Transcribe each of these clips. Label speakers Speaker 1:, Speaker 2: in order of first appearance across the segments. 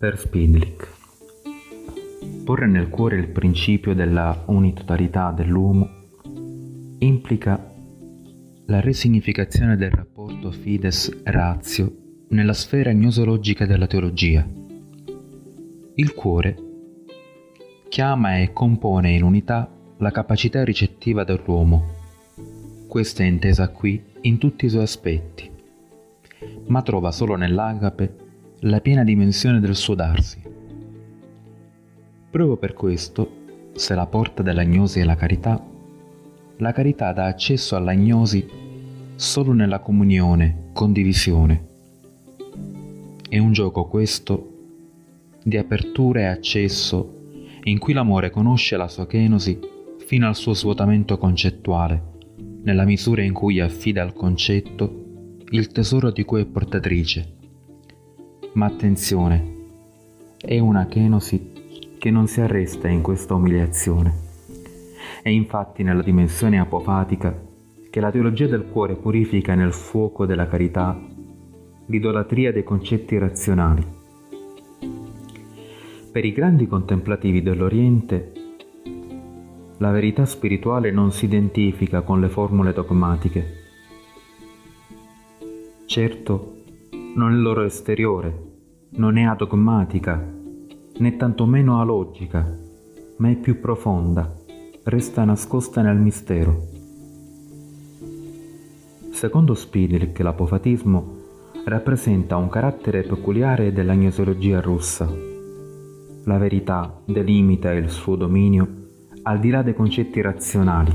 Speaker 1: Per Spidlick. Porre nel cuore il principio della unitarietà dell'uomo implica la risignificazione del rapporto fides-ratio nella sfera gnosologica della teologia. Il cuore chiama e compone in unità la capacità ricettiva dell'uomo. Questa è intesa qui in tutti i suoi aspetti, ma trova solo nell'agape la piena dimensione del suo darsi. Proprio per questo, se la porta dell'agnosi è la carità, la carità dà accesso all'agnosi solo nella comunione, condivisione. È un gioco questo di apertura e accesso in cui l'amore conosce la sua kenosi fino al suo svuotamento concettuale, nella misura in cui affida al concetto il tesoro di cui è portatrice ma attenzione, è una kenosi che non si arresta in questa umiliazione. È infatti nella dimensione apofatica che la teologia del cuore purifica nel fuoco della carità l'idolatria dei concetti razionali. Per i grandi contemplativi dell'Oriente, la verità spirituale non si identifica con le formule dogmatiche. Certo, non è loro esteriore, non è adogmatica, né tantomeno alogica, ma è più profonda, resta nascosta nel mistero. Secondo Spidel l'apofatismo rappresenta un carattere peculiare della gnosologia russa. La verità delimita il suo dominio al di là dei concetti razionali.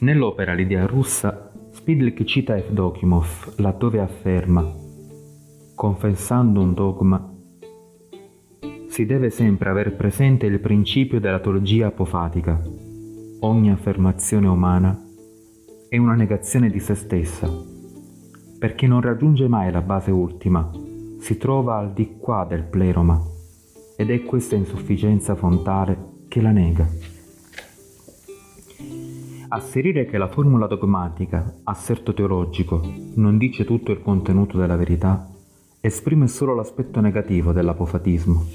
Speaker 1: Nell'opera L'idea russa Spidlik cita Evdokimov laddove afferma Confessando un dogma si deve sempre aver presente il principio della teologia apofatica. Ogni affermazione umana è una negazione di se stessa, perché non raggiunge mai la base ultima, si trova al di qua del pleroma, ed è questa insufficienza fontale che la nega. Asserire che la formula dogmatica, asserto teologico, non dice tutto il contenuto della verità, esprime solo l'aspetto negativo dell'apofatismo.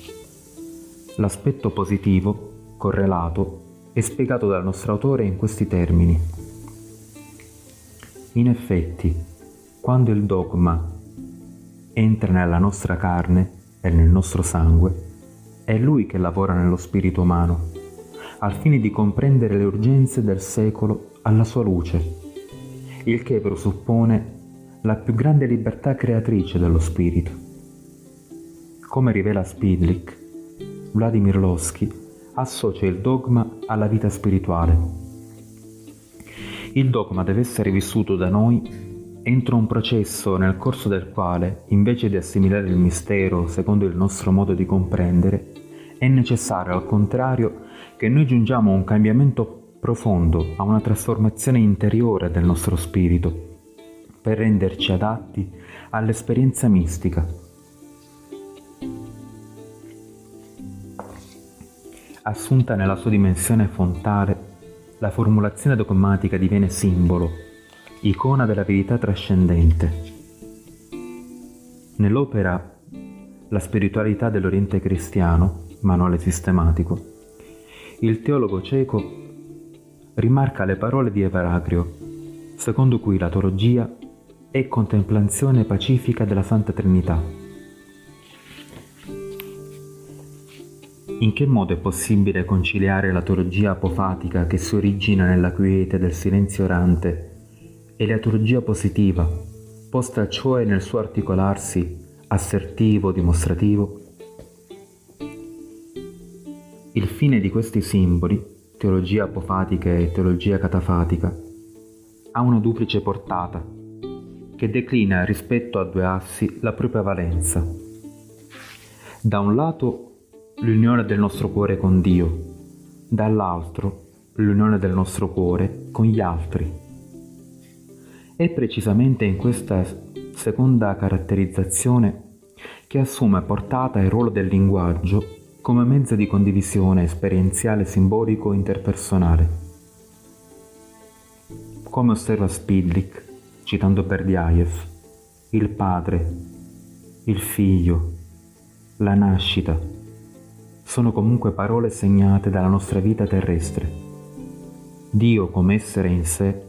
Speaker 1: L'aspetto positivo, correlato, è spiegato dal nostro autore in questi termini. In effetti, quando il dogma entra nella nostra carne e nel nostro sangue, è lui che lavora nello spirito umano al fine di comprendere le urgenze del secolo alla sua luce, il che presuppone la più grande libertà creatrice dello spirito. Come rivela Spidlik, Vladimir Losky associa il dogma alla vita spirituale. Il dogma deve essere vissuto da noi entro un processo nel corso del quale, invece di assimilare il mistero secondo il nostro modo di comprendere, è necessario al contrario che noi giungiamo a un cambiamento profondo, a una trasformazione interiore del nostro spirito, per renderci adatti all'esperienza mistica. Assunta nella sua dimensione fontale, la formulazione dogmatica diviene simbolo, icona della verità trascendente. Nell'opera La spiritualità dell'Oriente cristiano, manuale sistematico, il teologo cieco rimarca le parole di Evaragrio, secondo cui la teologia è contemplazione pacifica della Santa Trinità. In che modo è possibile conciliare la teologia apofatica che si origina nella quiete del silenzio orante e la teologia positiva, posta cioè nel suo articolarsi assertivo, dimostrativo? Il fine di questi simboli, teologia apofatica e teologia catafatica, ha una duplice portata, che declina rispetto a due assi la propria valenza. Da un lato l'unione del nostro cuore con Dio, dall'altro l'unione del nostro cuore con gli altri. È precisamente in questa seconda caratterizzazione che assume portata il ruolo del linguaggio come mezzo di condivisione esperienziale simbolico interpersonale. Come osserva Spidlik, citando Berdiaev, il padre, il figlio, la nascita, sono comunque parole segnate dalla nostra vita terrestre. Dio come essere in sé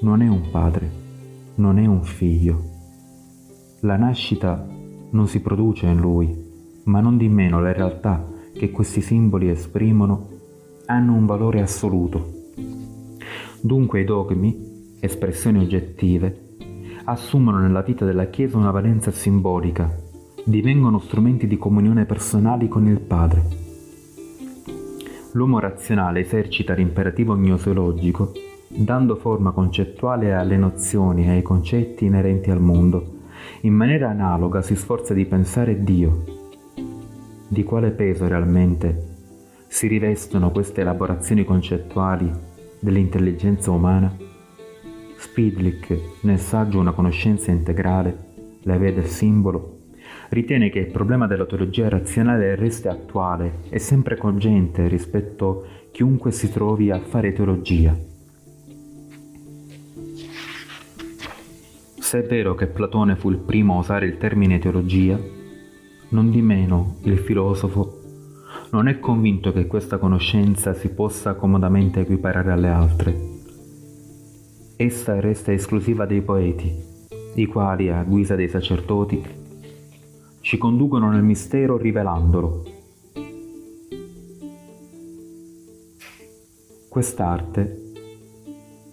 Speaker 1: non è un padre, non è un figlio. La nascita non si produce in lui, ma non di meno le realtà che questi simboli esprimono hanno un valore assoluto. Dunque i dogmi, espressioni oggettive, assumono nella vita della Chiesa una valenza simbolica, divengono strumenti di comunione personali con il Padre. L'uomo razionale esercita l'imperativo gnoseologico, dando forma concettuale alle nozioni e ai concetti inerenti al mondo. In maniera analoga si sforza di pensare Dio. Di quale peso realmente si rivestono queste elaborazioni concettuali dell'intelligenza umana? Spidlick, nel saggio Una conoscenza integrale, la vede il simbolo, ritiene che il problema della teologia razionale resti attuale e sempre cogente rispetto a chiunque si trovi a fare teologia. Se è vero che Platone fu il primo a usare il termine teologia, non di meno il filosofo non è convinto che questa conoscenza si possa comodamente equiparare alle altre essa resta esclusiva dei poeti, i quali, a guisa dei sacerdoti, ci conducono nel mistero rivelandolo. Quest'arte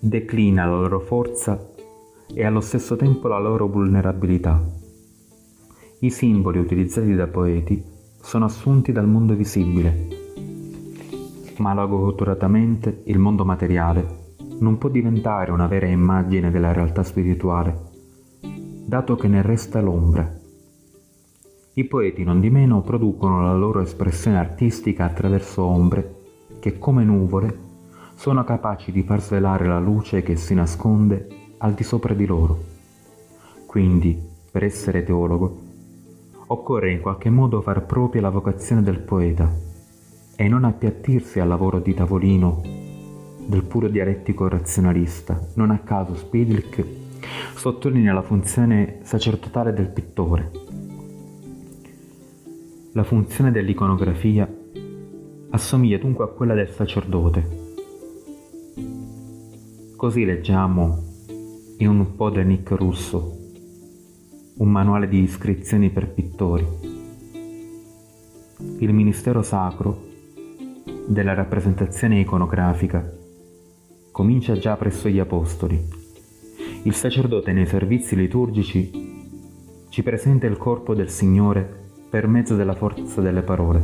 Speaker 1: declina la loro forza e allo stesso tempo la loro vulnerabilità. I simboli utilizzati da poeti sono assunti dal mondo visibile, ma malauguratamente il mondo materiale non può diventare una vera immagine della realtà spirituale, dato che ne resta l'ombra. I poeti non di meno producono la loro espressione artistica attraverso ombre che come nuvole sono capaci di far svelare la luce che si nasconde al di sopra di loro. Quindi, per essere teologo, occorre in qualche modo far propria la vocazione del poeta e non appiattirsi al lavoro di tavolino del puro dialettico razionalista. Non a caso Spidlick sottolinea la funzione sacerdotale del pittore. La funzione dell'iconografia assomiglia dunque a quella del sacerdote. Così leggiamo in un Podenic russo, un manuale di iscrizioni per pittori. Il ministero sacro della rappresentazione iconografica comincia già presso gli Apostoli. Il sacerdote nei servizi liturgici ci presenta il corpo del Signore per mezzo della forza delle parole.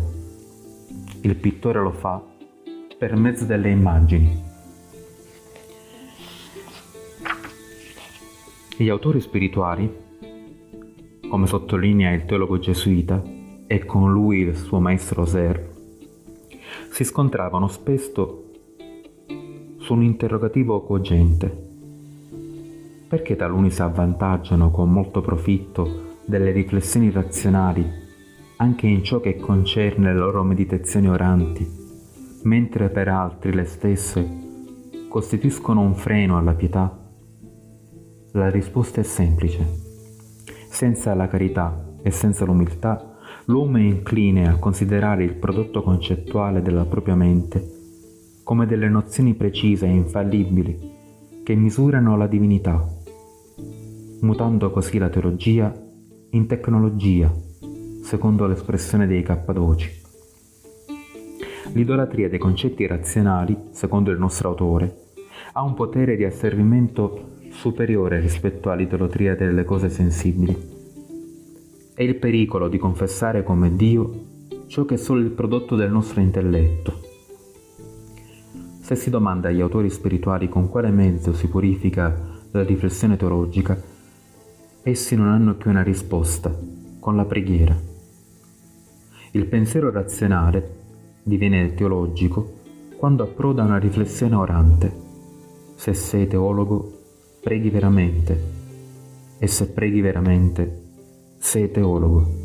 Speaker 1: Il pittore lo fa per mezzo delle immagini. Gli autori spirituali, come sottolinea il teologo gesuita e con lui il suo maestro Ser, si scontravano spesso su un interrogativo cogente. Perché taluni si avvantaggiano con molto profitto delle riflessioni razionali anche in ciò che concerne le loro meditazioni oranti, mentre per altri le stesse costituiscono un freno alla pietà? La risposta è semplice. Senza la carità e senza l'umiltà, l'uomo è incline a considerare il prodotto concettuale della propria mente come delle nozioni precise e infallibili che misurano la divinità, mutando così la teologia in tecnologia, secondo l'espressione dei Cappadoci. L'idolatria dei concetti razionali, secondo il nostro autore, ha un potere di asservimento superiore rispetto all'idolatria delle cose sensibili. È il pericolo di confessare come Dio ciò che è solo il prodotto del nostro intelletto, se si domanda agli autori spirituali con quale mezzo si purifica la riflessione teologica, essi non hanno che una risposta, con la preghiera. Il pensiero razionale diviene teologico quando approda una riflessione orante. Se sei teologo, preghi veramente, e se preghi veramente, sei teologo.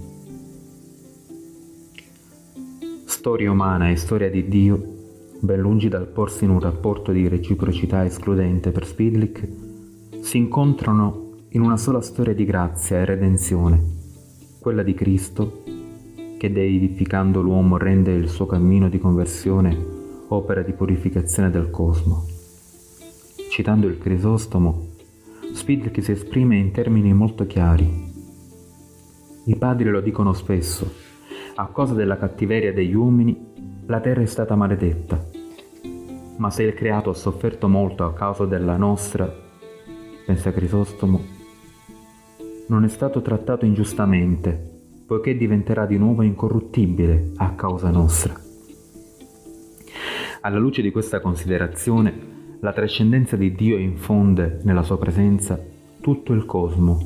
Speaker 1: Storia umana e storia di Dio ben lungi dal porsi in un rapporto di reciprocità escludente per Spidlick, si incontrano in una sola storia di grazia e redenzione, quella di Cristo che deidificando l'uomo rende il suo cammino di conversione opera di purificazione del cosmo. Citando il Crisostomo, Spidlick si esprime in termini molto chiari. I padri lo dicono spesso, a causa della cattiveria degli uomini, la terra è stata maledetta. Ma se il creato ha sofferto molto a causa della nostra, pensa Crisostomo, non è stato trattato ingiustamente, poiché diventerà di nuovo incorruttibile a causa nostra. Alla luce di questa considerazione, la trascendenza di Dio infonde nella sua presenza tutto il cosmo,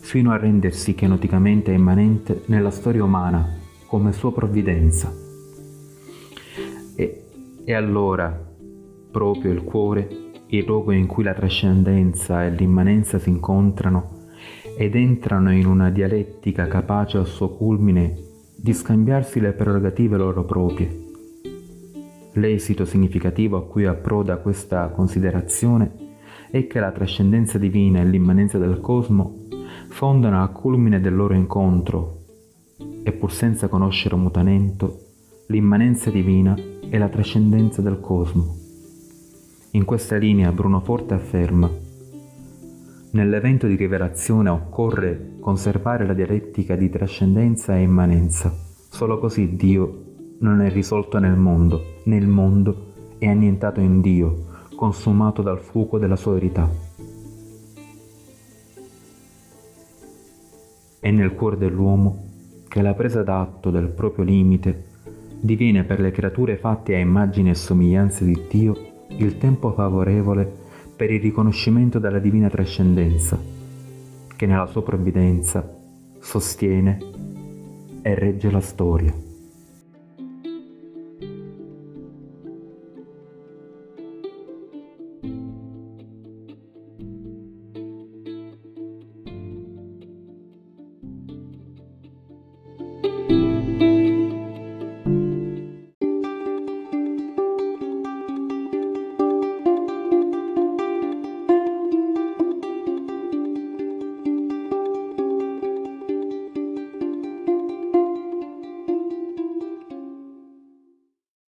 Speaker 1: fino a rendersi chenoticamente immanente nella storia umana come sua provvidenza. E, e allora, proprio il cuore, il luogo in cui la trascendenza e l'immanenza si incontrano ed entrano in una dialettica capace al suo culmine di scambiarsi le prerogative loro proprie L'esito significativo a cui approda questa considerazione è che la trascendenza divina e l'immanenza del cosmo fondano al culmine del loro incontro e pur senza conoscere mutamento l'immanenza divina e la trascendenza del cosmo. In questa linea Bruno Forte afferma Nell'evento di rivelazione occorre conservare la dialettica di trascendenza e immanenza, solo così Dio non è risolto nel mondo, nel mondo è annientato in Dio, consumato dal fuoco della sua verità. È nel cuore dell'uomo che la presa d'atto del proprio limite diviene per le creature fatte a immagine e somiglianza di Dio il tempo favorevole per il riconoscimento della divina trascendenza, che nella sua provvidenza sostiene e regge la storia.